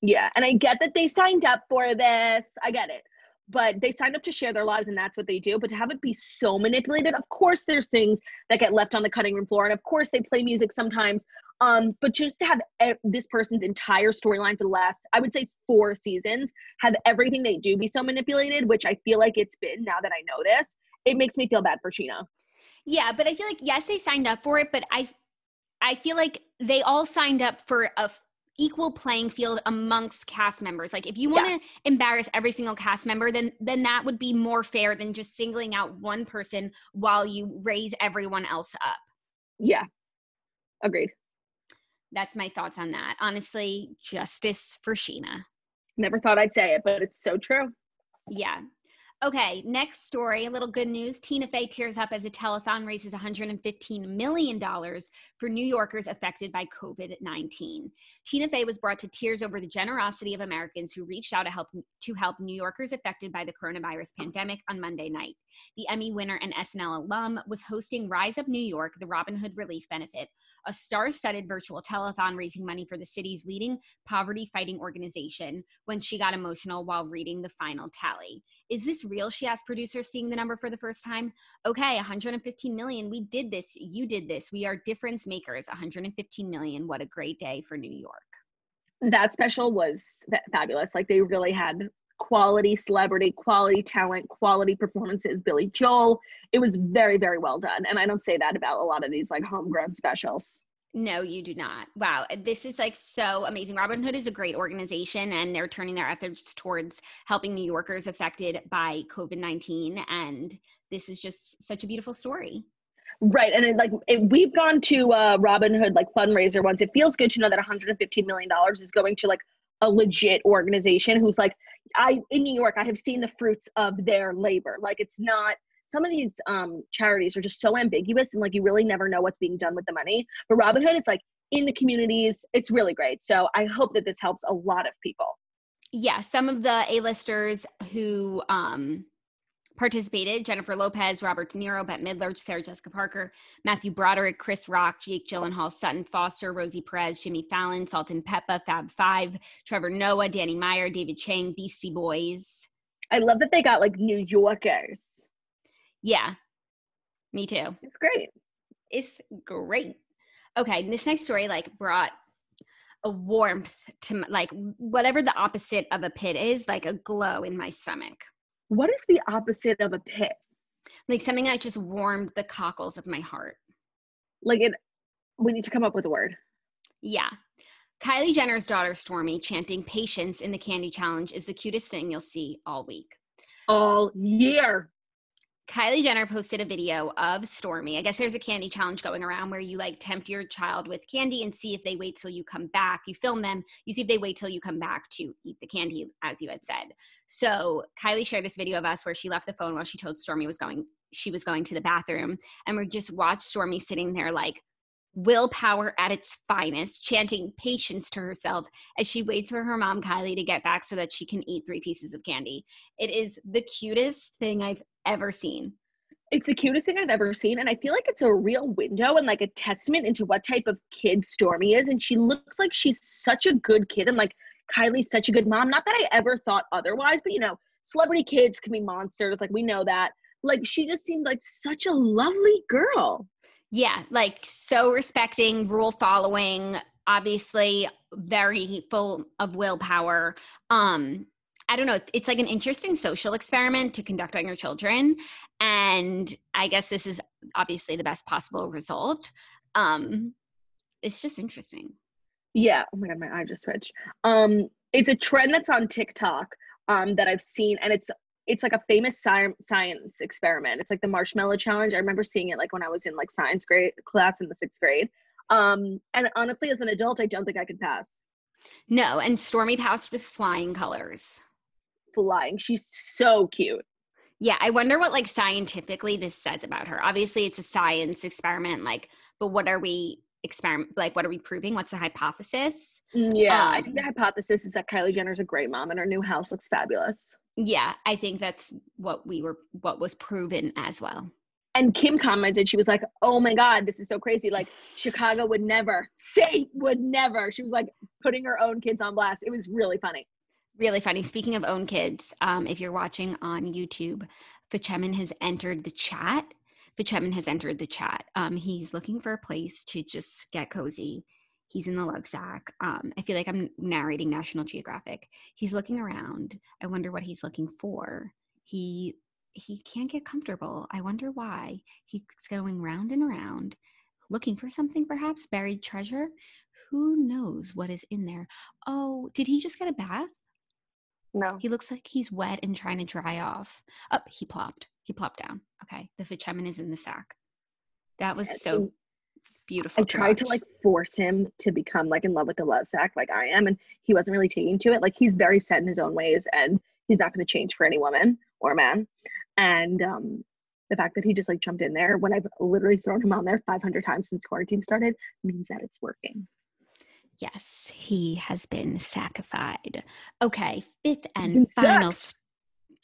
yeah, and I get that they signed up for this. I get it. But they signed up to share their lives and that's what they do. But to have it be so manipulated, of course there's things that get left on the cutting room floor. And of course they play music sometimes. Um, but just to have e- this person's entire storyline for the last, I would say four seasons, have everything they do be so manipulated, which I feel like it's been now that I know this, it makes me feel bad for Scheana. Yeah, but I feel like yes, they signed up for it, but I I feel like they all signed up for a equal playing field amongst cast members. Like if you want to yeah. embarrass every single cast member then then that would be more fair than just singling out one person while you raise everyone else up. Yeah. Agreed. That's my thoughts on that. Honestly justice for scheana. Never thought i'd say it but it's so true. Yeah Okay, next story. A little good news. Tina Fey tears up as a telethon raises $115 million for New Yorkers affected by COVID 19. Tina Fey was brought to tears over the generosity of Americans who reached out to help, to help New Yorkers affected by the coronavirus pandemic on Monday night. The Emmy winner and SNL alum was hosting Rise Up New York, the Robin Hood Relief Benefit, a star studded virtual telethon raising money for the city's leading poverty fighting organization, when she got emotional while reading the final tally. Is this real? She asked producers, seeing the number for the first time. Okay, 115 million. We did this. You did this. We are difference makers. 115 million. What a great day for New York. That special was fabulous. Like they really had quality celebrity, quality talent, quality performances. Billy Joel. It was very, very well done. And I don't say that about a lot of these like homegrown specials. No, you do not. Wow. This is like so amazing. Robin Hood is a great organization and they're turning their efforts towards helping New Yorkers affected by COVID 19. And this is just such a beautiful story. Right. And it, like it, we've gone to uh, Robin Hood like fundraiser once. It feels good to know that $115 million is going to like a legit organization who's like, I, in New York, I have seen the fruits of their labor. Like it's not, some of these um, charities are just so ambiguous and like you really never know what's being done with the money. But Robin Hood is like in the communities. It's really great. So I hope that this helps a lot of people. Yeah, some of the A-listers who um, participated Jennifer Lopez, Robert De Niro, Bette Midler, Sarah Jessica Parker, Matthew Broderick, Chris Rock, Jake Gyllenhaal, Sutton Foster, Rosie Perez, Jimmy Fallon, Salt-N-Pepa, Fab Five, Trevor Noah, Danny Meyer, David Chang, Beastie Boys. I love that they got like New Yorkers. Yeah, me too. It's great. It's great. Okay, this next story like brought a warmth to like whatever the opposite of a pit is, like a glow in my stomach. What is the opposite of a pit? Like something that just warmed the cockles of my heart. Like it, we need to come up with a word. Yeah. Kylie Jenner's daughter Stormi chanting patience in the candy challenge is the cutest thing you'll see all week. All year. Kylie Jenner posted a video of Stormi. I guess there's a candy challenge going around where you like tempt your child with candy and see if they wait till you come back. You film them, you see if they wait till you come back to eat the candy, as you had said. So Kylie shared this video of us where she left the phone while she told Stormi was going she was going to the bathroom and we just watched Stormi sitting there like willpower at its finest, chanting patience to herself as she waits for her mom, Kylie, to get back so that she can eat three pieces of candy. It is the cutest thing I've ever seen. It's the cutest thing I've ever seen. And I feel like it's a real window and like a testament into what type of kid Stormi is. And she looks like she's such a good kid. And like Kylie's such a good mom. Not that I ever thought otherwise, but you know, celebrity kids can be monsters. Like we know that. Like she just seemed like such a lovely girl. Yeah, like so respecting, rule following, obviously very full of willpower. Um I don't know, it's like an interesting social experiment to conduct on your children. And I guess this is obviously the best possible result. Um, it's just interesting. Yeah. Oh my God, my eye just twitched. Um, it's a trend that's on TikTok um, that I've seen, and it's it's like a famous sci- science experiment. It's like the marshmallow challenge. I remember seeing it like when I was in like science grade class in the sixth grade. Um, and honestly, as an adult, I don't think I could pass. No, and Stormi passed with flying colors flying. She's so cute. Yeah, I wonder what like scientifically this says about her. Obviously, it's a science experiment, like, but what are we experiment like what are we proving? What's the hypothesis? Mm, yeah, um, I think the um, hypothesis is that Kylie Jenner's a great mom and her new house looks fabulous. Yeah, I think that's what we were what was proven as well. And Kim commented, she was like, Oh my God, this is so crazy. Like, Chicago would never, safe would never. She was like putting her own kids on blast. It was really funny really funny. Speaking of own kids, um, if you're watching on YouTube, Fachemin has entered the chat. Fachemin has entered the chat. Um, he's looking for a place to just get cozy. He's in the Lovesac. Um, I feel like I'm narrating National Geographic. He's looking around. I wonder what he's looking for. He he can't get comfortable. I wonder why. He's going round and around, looking for something, perhaps buried treasure. Who knows what is in there? Oh, did he just get a bath? No. He looks like he's wet and trying to dry off. Up, oh, he plopped. He plopped down. Okay. The Fachemin is in the sack. That was so beautiful. I tried to, to like force him to become like in love with the Lovesac like I am, and he wasn't really taking to it. Like he's very set in his own ways and he's not going to change for any woman, or man. And um, the fact that he just like jumped in there when I've literally thrown him on there 500 times since quarantine started means that it's working. Yes, he has been sackified. Okay, fifth and final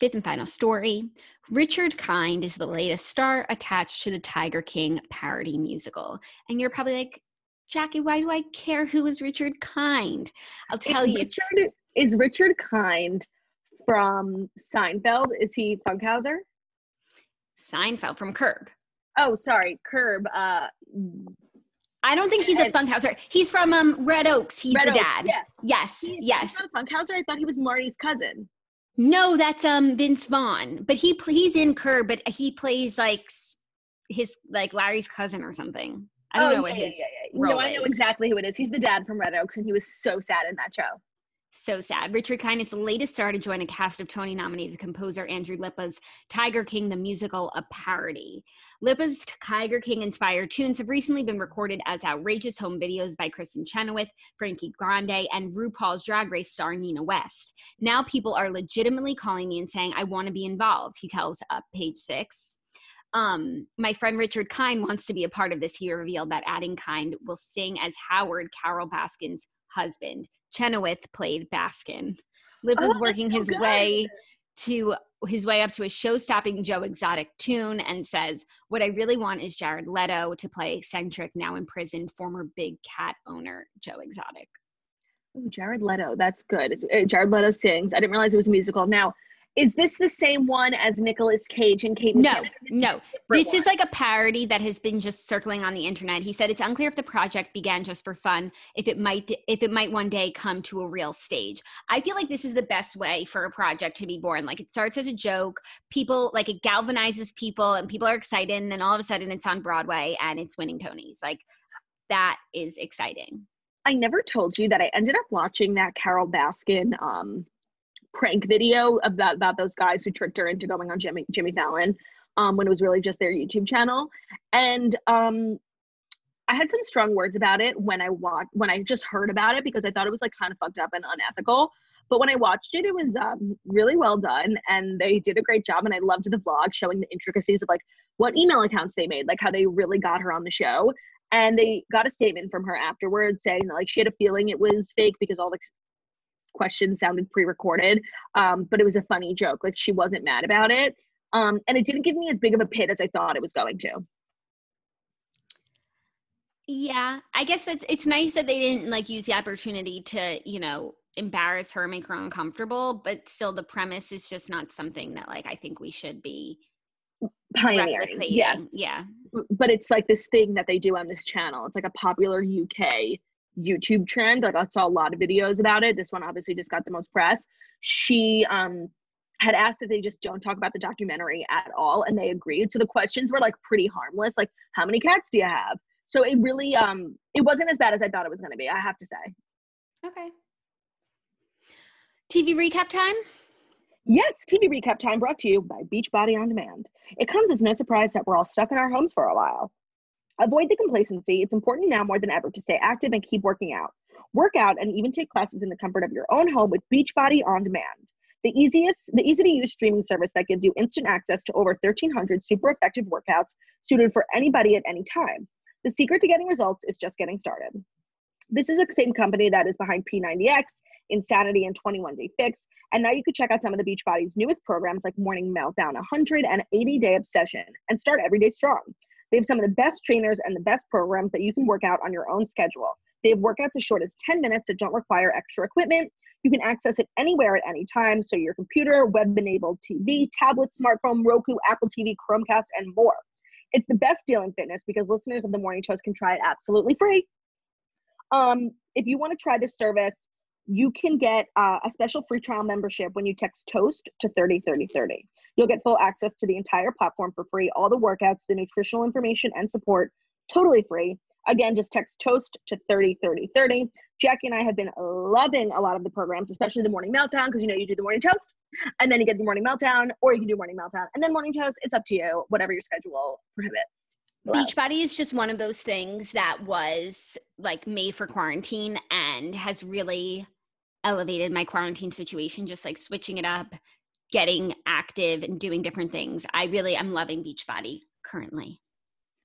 fifth and final story. Richard Kind is the latest star attached to the Tiger King parody musical. And you're probably like, Jackie, why do I care who is Richard Kind? I'll tell is you. Richard, is Richard Kind from Seinfeld? Is he Funkhouser? Seinfeld from Curb. Oh, sorry, Curb. Uh, I don't think he's a Funkhouser. He's from um, Red Oaks. He's Red the Oaks, dad. yeah. Yes, He's, yes. He's not Funkhouser. I thought he was Marty's cousin. No, that's um Vince Vaughn. But he he's in Curb, but he plays like his like Larry's cousin or something. I don't oh, know what his yeah, yeah. role No, I know exactly who it is. He's the dad from Red Oaks, and he was so sad in that show. So sad. Richard Kind is the latest star to join a cast of Tony nominated composer Andrew Lippa's Tiger King the Musical, a parody. Lippa's Tiger King inspired tunes have recently been recorded as outrageous home videos by Kristin Chenoweth, Frankie Grande, and RuPaul's Drag Race star Nina West. Now people are legitimately calling me and saying, I want to be involved, he tells uh, page six. Um, my friend Richard Kind wants to be a part of this. He revealed that adding Kind will sing as Howard, Carole Baskin's husband. Chenoweth played Baskin. Lip was Oh, working so his good. way to his way up to a show-stopping Joe Exotic tune and says, "What I really want is Jared Leto to play eccentric, now in prison, former big cat owner Joe Exotic." Ooh, Jared Leto. That's good. It's, uh, Jared Leto sings. I didn't realize it was a musical. Now, is this the same one as Nicolas Cage and Kate No, McKinnon? This is no. This is like a parody that has been just circling on the internet. He said it's unclear if the project began just for fun, if it might if it might one day come to a real stage. I feel like this is the best way for a project to be born. Like it starts as a joke, people like it galvanizes people and people are excited and then all of a sudden it's on Broadway and it's winning Tonys. Like that is exciting. I never told you that I ended up watching that Carole Baskin um, prank video about about those guys who tricked her into going on Jimmy Jimmy Fallon um, when it was really just their YouTube channel, and um, I had some strong words about it when I watched when I just heard about it because I thought it was like kind of fucked up and unethical. But when I watched it, it was um, really well done, and they did a great job. And I loved the vlog showing the intricacies of like what email accounts they made, like how they really got her on the show. And they got a statement from her afterwards saying that like she had a feeling it was fake because all the questions sounded pre-recorded, um, but it was a funny joke. Like she wasn't mad about it, um, and it didn't give me as big of a pit as I thought it was going to. Yeah, I guess it's it's nice that they didn't like use the opportunity to, you know, embarrass her, make her uncomfortable, but still the premise is just not something that like I think we should be Pioneering, yes. Yeah. but it's like this thing that they do on this channel. It's like a popular UK YouTube trend. Like I saw a lot of videos about it. This one obviously just got the most press. She um had asked that they just don't talk about the documentary at all and they agreed. So the questions were like pretty harmless, like how many cats do you have? So it really um it wasn't as bad as I thought it was gonna be, I have to say. Okay. TV recap time? Yes, TV recap time brought to you by Beachbody On Demand. It comes as no surprise that we're all stuck in our homes for a while. Avoid the complacency. It's important now more than ever to stay active and keep working out. Work out and even take classes in the comfort of your own home with Beachbody On Demand. The easiest, the easy to use streaming service that gives you instant access to over 1,300 super effective workouts suited for anybody at any time. The secret to getting results is just getting started. This is the same company that is behind P90X, Insanity, and 21 Day Fix. And now you can check out some of the Beachbody's newest programs like Morning Meltdown 100 and 80 Day Obsession and start every day strong. They have some of the best trainers and the best programs that you can work out on your own schedule. They have workouts as short as 10 minutes that don't require extra equipment. You can access it anywhere at any time, so your computer, web enabled TV, tablet, smartphone, Roku, Apple TV, Chromecast, and more. It's the best deal in fitness because listeners of the Morning Toast can try it absolutely free. Um, if you want to try this service, you can get uh, a special free trial membership when you text TOAST to 303030. You'll get full access to the entire platform for free, all the workouts, the nutritional information, and support totally free. Again, just text TOAST to 303030. Jackie and I have been loving a lot of the programs, especially the morning meltdown, because you know you do the morning toast and then you get the morning meltdown, or you can do morning meltdown and then morning toast. It's up to you, whatever your schedule prohibits. Love. Beachbody is just one of those things that was like made for quarantine and has really elevated my quarantine situation, just like switching it up, getting active and doing different things. I really am loving Beachbody currently.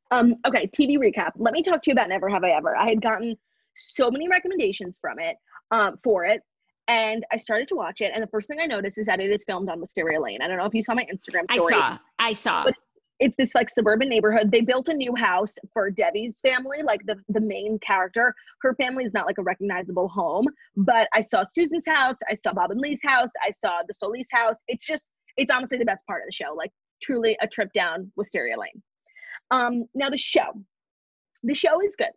Um, okay, TV recap. Let me talk to you about Never Have I Ever. I had gotten so many recommendations from it, um, for it, and I started to watch it. And the first thing I noticed is that it is filmed on Wisteria Lane. I don't know if you saw my Instagram story. I saw. I saw. But it's this like suburban neighborhood. They built a new house for Debbie's family, like the, the main character. Her family is not like a recognizable home, but I saw Susan's house, I saw Bob and Lee's house, I saw the Solis house. It's just, it's honestly the best part of the show. Like truly a trip down Wisteria Lane. Um, now the show. The show is good.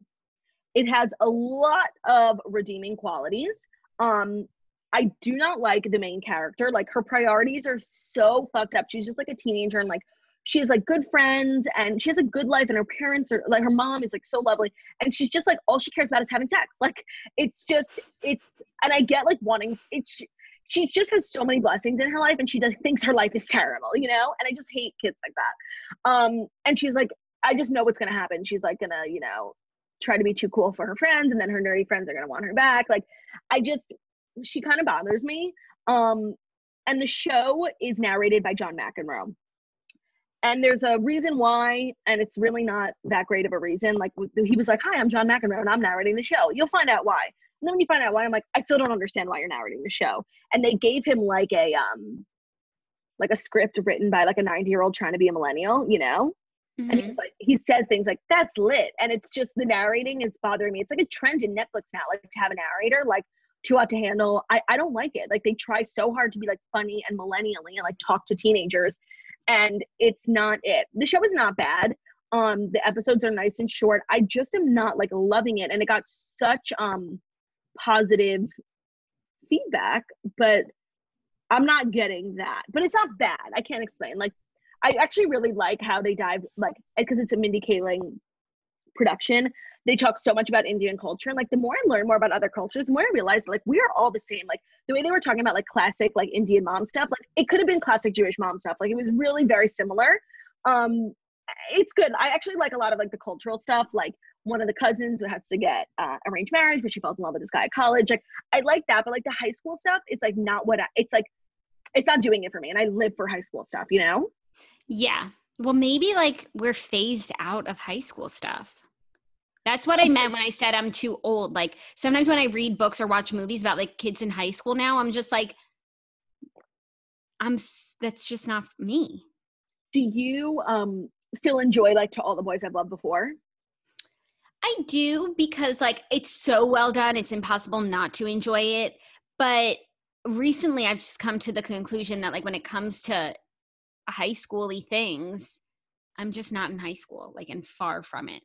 It has a lot of redeeming qualities. Um, I do not like the main character. Like her priorities are so fucked up. She's just like a teenager and like she has like good friends and she has a good life and her parents are like her mom is like so lovely and she's just like all she cares about is having sex. Like it's just it's and I get like wanting it's she just has so many blessings in her life and she does thinks her life is terrible, you know? And I just hate kids like that. Um and she's like I just know what's gonna happen. She's like gonna, you know, try to be too cool for her friends and then her nerdy friends are gonna want her back. Like I just she kind of bothers me. Um and the show is narrated by John McEnroe. And there's a reason why, and it's really not that great of a reason. Like he was like, "Hi, I'm John McEnroe, and I'm narrating the show." You'll find out why. And then when you find out why, I'm like, I still don't understand why you're narrating the show. And they gave him like a um, like a script written by like a 90 year old trying to be a millennial, you know. Mm-hmm. And he's like, he says things like, "That's lit," and it's just the narrating is bothering me. It's like a trend in Netflix now, like to have a narrator, like too hot to handle. I, I don't like it. Like they try so hard to be like funny and millennially and like talk to teenagers, and it's not it. The show is not bad. Um, the episodes are nice and short. I just am not like loving it, and it got such um positive feedback, but I'm not getting that. But it's not bad. I can't explain. Like, I actually really like how they dive, like, because it's a Mindy Kaling production. They talk so much about Indian culture. And like, the more I learn more about other cultures, the more I realize, like, we are all the same. Like, the way they were talking about, like, classic, like, Indian mom stuff, like, it could have been classic Jewish mom stuff. Like, it was really very similar. Um, it's good. I actually like a lot of like the cultural stuff, like one of the cousins who has to get uh, arranged marriage, but she falls in love with this guy at college. Like I like that, but like the high school stuff, it's like not what I, it's like. It's not doing it for me, and I live for high school stuff. You know? Yeah. Well, maybe like we're phased out of high school stuff. That's what I meant when I said I'm too old. Like sometimes when I read books or watch movies about like kids in high school now, I'm just like, I'm. That's just not me. Do you um still enjoy like to all the boys I've loved before? I do because like it's so well done, it's impossible not to enjoy it. But recently I've just come to the conclusion that like when it comes to high schooly things, I'm just not in high school, like and far from it.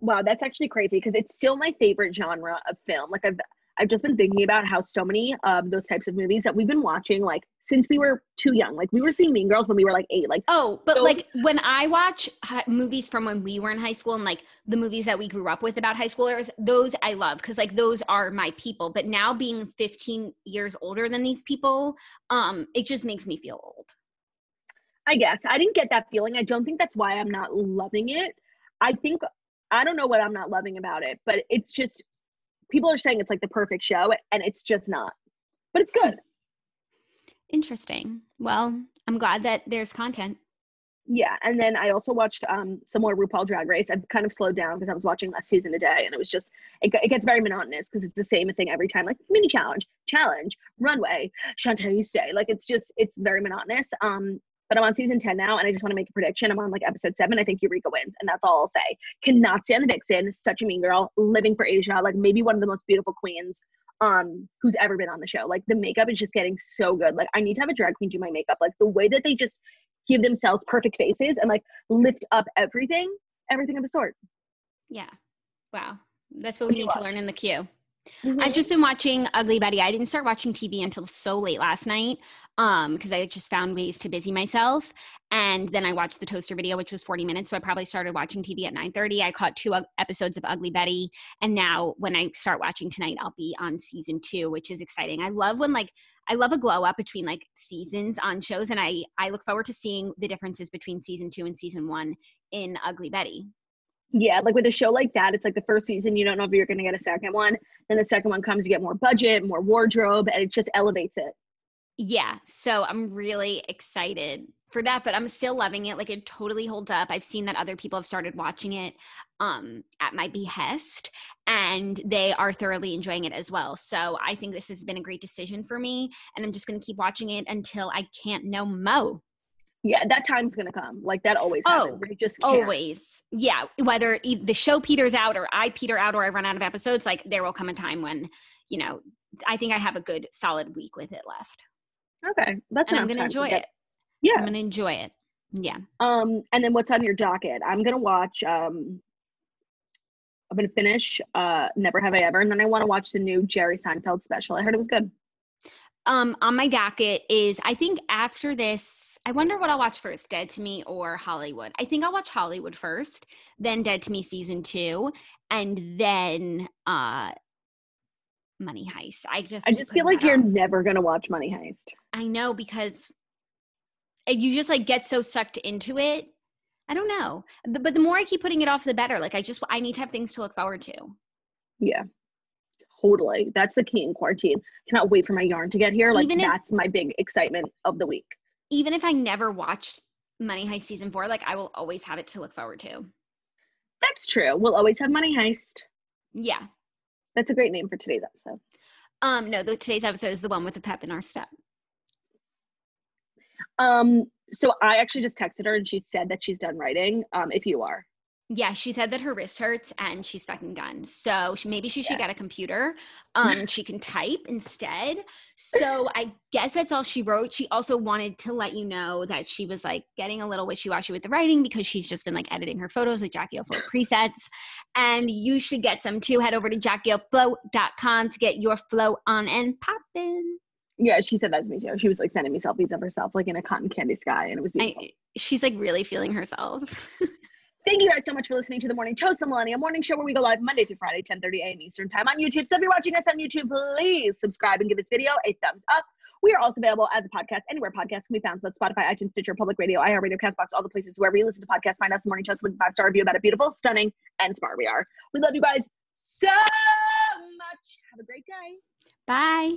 Wow, that's actually crazy because it's still my favorite genre of film. Like I've I've just been thinking about how so many of those types of movies that we've been watching like since we were too young. Like we were seeing Mean Girls when we were like eight. Like oh, but those- like when I watch movies from when we were in high school and like the movies that we grew up with about high schoolers, those I love because like those are my people. But now being 15 years older than these people, um, it just makes me feel old. I guess I didn't get that feeling. I don't think that's why I'm not loving it. I think I don't know what I'm not loving about it, but it's just people are saying it's like the perfect show, and it's just not. But it's good. Interesting. Well, I'm glad that there's content. Yeah, and then I also watched um some more RuPaul Drag Race. I've kind of slowed down because I was watching last season a day, and it was just it, it gets very monotonous because it's the same thing every time, like mini challenge, challenge, runway, Shantay, you stay. Like it's just it's very monotonous. Um, but I'm on season 10 now, and I just want to make a prediction. I'm on like episode seven. I think Eureka wins, and that's all I'll say. Cannot stand the vixen, such a mean girl, living for Asia, like maybe one of the most beautiful queens um who's ever been on the show. Like the makeup is just getting so good. Like I need to have a drag queen do my makeup. Like the way that they just give themselves perfect faces and like lift up everything, everything of the sort. Yeah. Wow. That's what, we need to learn in the queue. Mm-hmm. I've just been watching Ugly Betty. I didn't start watching TV until so late last night um because I just found ways to busy myself and then I watched the toaster video which was 40 minutes so I probably started watching TV at 9:30. I caught two episodes of Ugly Betty and now when I start watching tonight I'll be on season 2 which is exciting. I love when like I love a glow up between like seasons on shows and I I look forward to seeing the differences between season 2 and season 1 in Ugly Betty. Yeah, like with a show like that, it's like the first season, you don't know if you're going to get a second one. Then the second one comes, you get more budget, more wardrobe, and it just elevates it. Yeah, so I'm really excited for that, but I'm still loving it. Like it totally holds up. I've seen that other people have started watching it um at my behest and they are thoroughly enjoying it as well. So I think this has been a great decision for me and I'm just going to keep watching it until I can't no mo. Yeah, that time's gonna come. Like that always happens. Oh, You just can't. Always. Yeah, whether the show peters out or I peter out or I run out of episodes, like there will come a time when, you know, I think I have a good solid week with it left. Okay, that's And I'm going to enjoy it. Yeah. I'm going to enjoy it. Yeah. Um, and then what's on your docket? I'm gonna watch. Um, I'm gonna finish. Uh, Never Have I Ever, and then I want to watch the new Jerry Seinfeld special. I heard it was good. um on my docket is I think after this I wonder what I'll watch first, Dead to Me or Hollywood. I think I'll watch Hollywood first, then Dead to Me season 2, and then uh Money Heist. I just I just feel like you're off. never gonna watch Money Heist. I know because you just like get so sucked into it. I don't know. But the more I keep putting it off the better. Like I just I need to have things to look forward to. Yeah, totally. That's the key in quarantine. Cannot wait for my yarn to get here. Like if- that's my big excitement of the week. Even if I never watched Money Heist season 4, like I will always have it to look forward to. That's true. We'll always have Money Heist. Yeah. That's a great name for today's episode. Um, no, the, today's episode is the one with the pep in our step. Um, so I actually just texted her and she said that she's done writing. Um, if you are. Yeah, she said that her wrist hurts and she's fucking done. So she, maybe she should Yeah. get a computer. Um, she can type instead. So I guess that's all she wrote. She also wanted to let you know that she was like getting a little wishy washy with the writing because she's just been like editing her photos with Jackie O Flow presets. And you should get some too. Head over to JackieOFlow.com to get your flow on and poppin'. Yeah, she said that to me too. She was like sending me selfies of herself like in a cotton candy sky and it was beautiful. I, she's like really feeling herself. Thank you guys so much for listening to the Morning Toast of Millennium morning show where we go live Monday through Friday, 10:30 a.m. Eastern Time on YouTube. So if you're watching us on YouTube, please subscribe and give this video a thumbs up. We are also available as a podcast anywhere podcasts can be found. So that's Spotify, iTunes, Stitcher, Public Radio, iHeartRadio, CastBox, all the places wherever you listen to podcasts. Find us the Morning Toast, a five star review about how beautiful, stunning, and smart we are. We love you guys so much. Have a great day. Bye.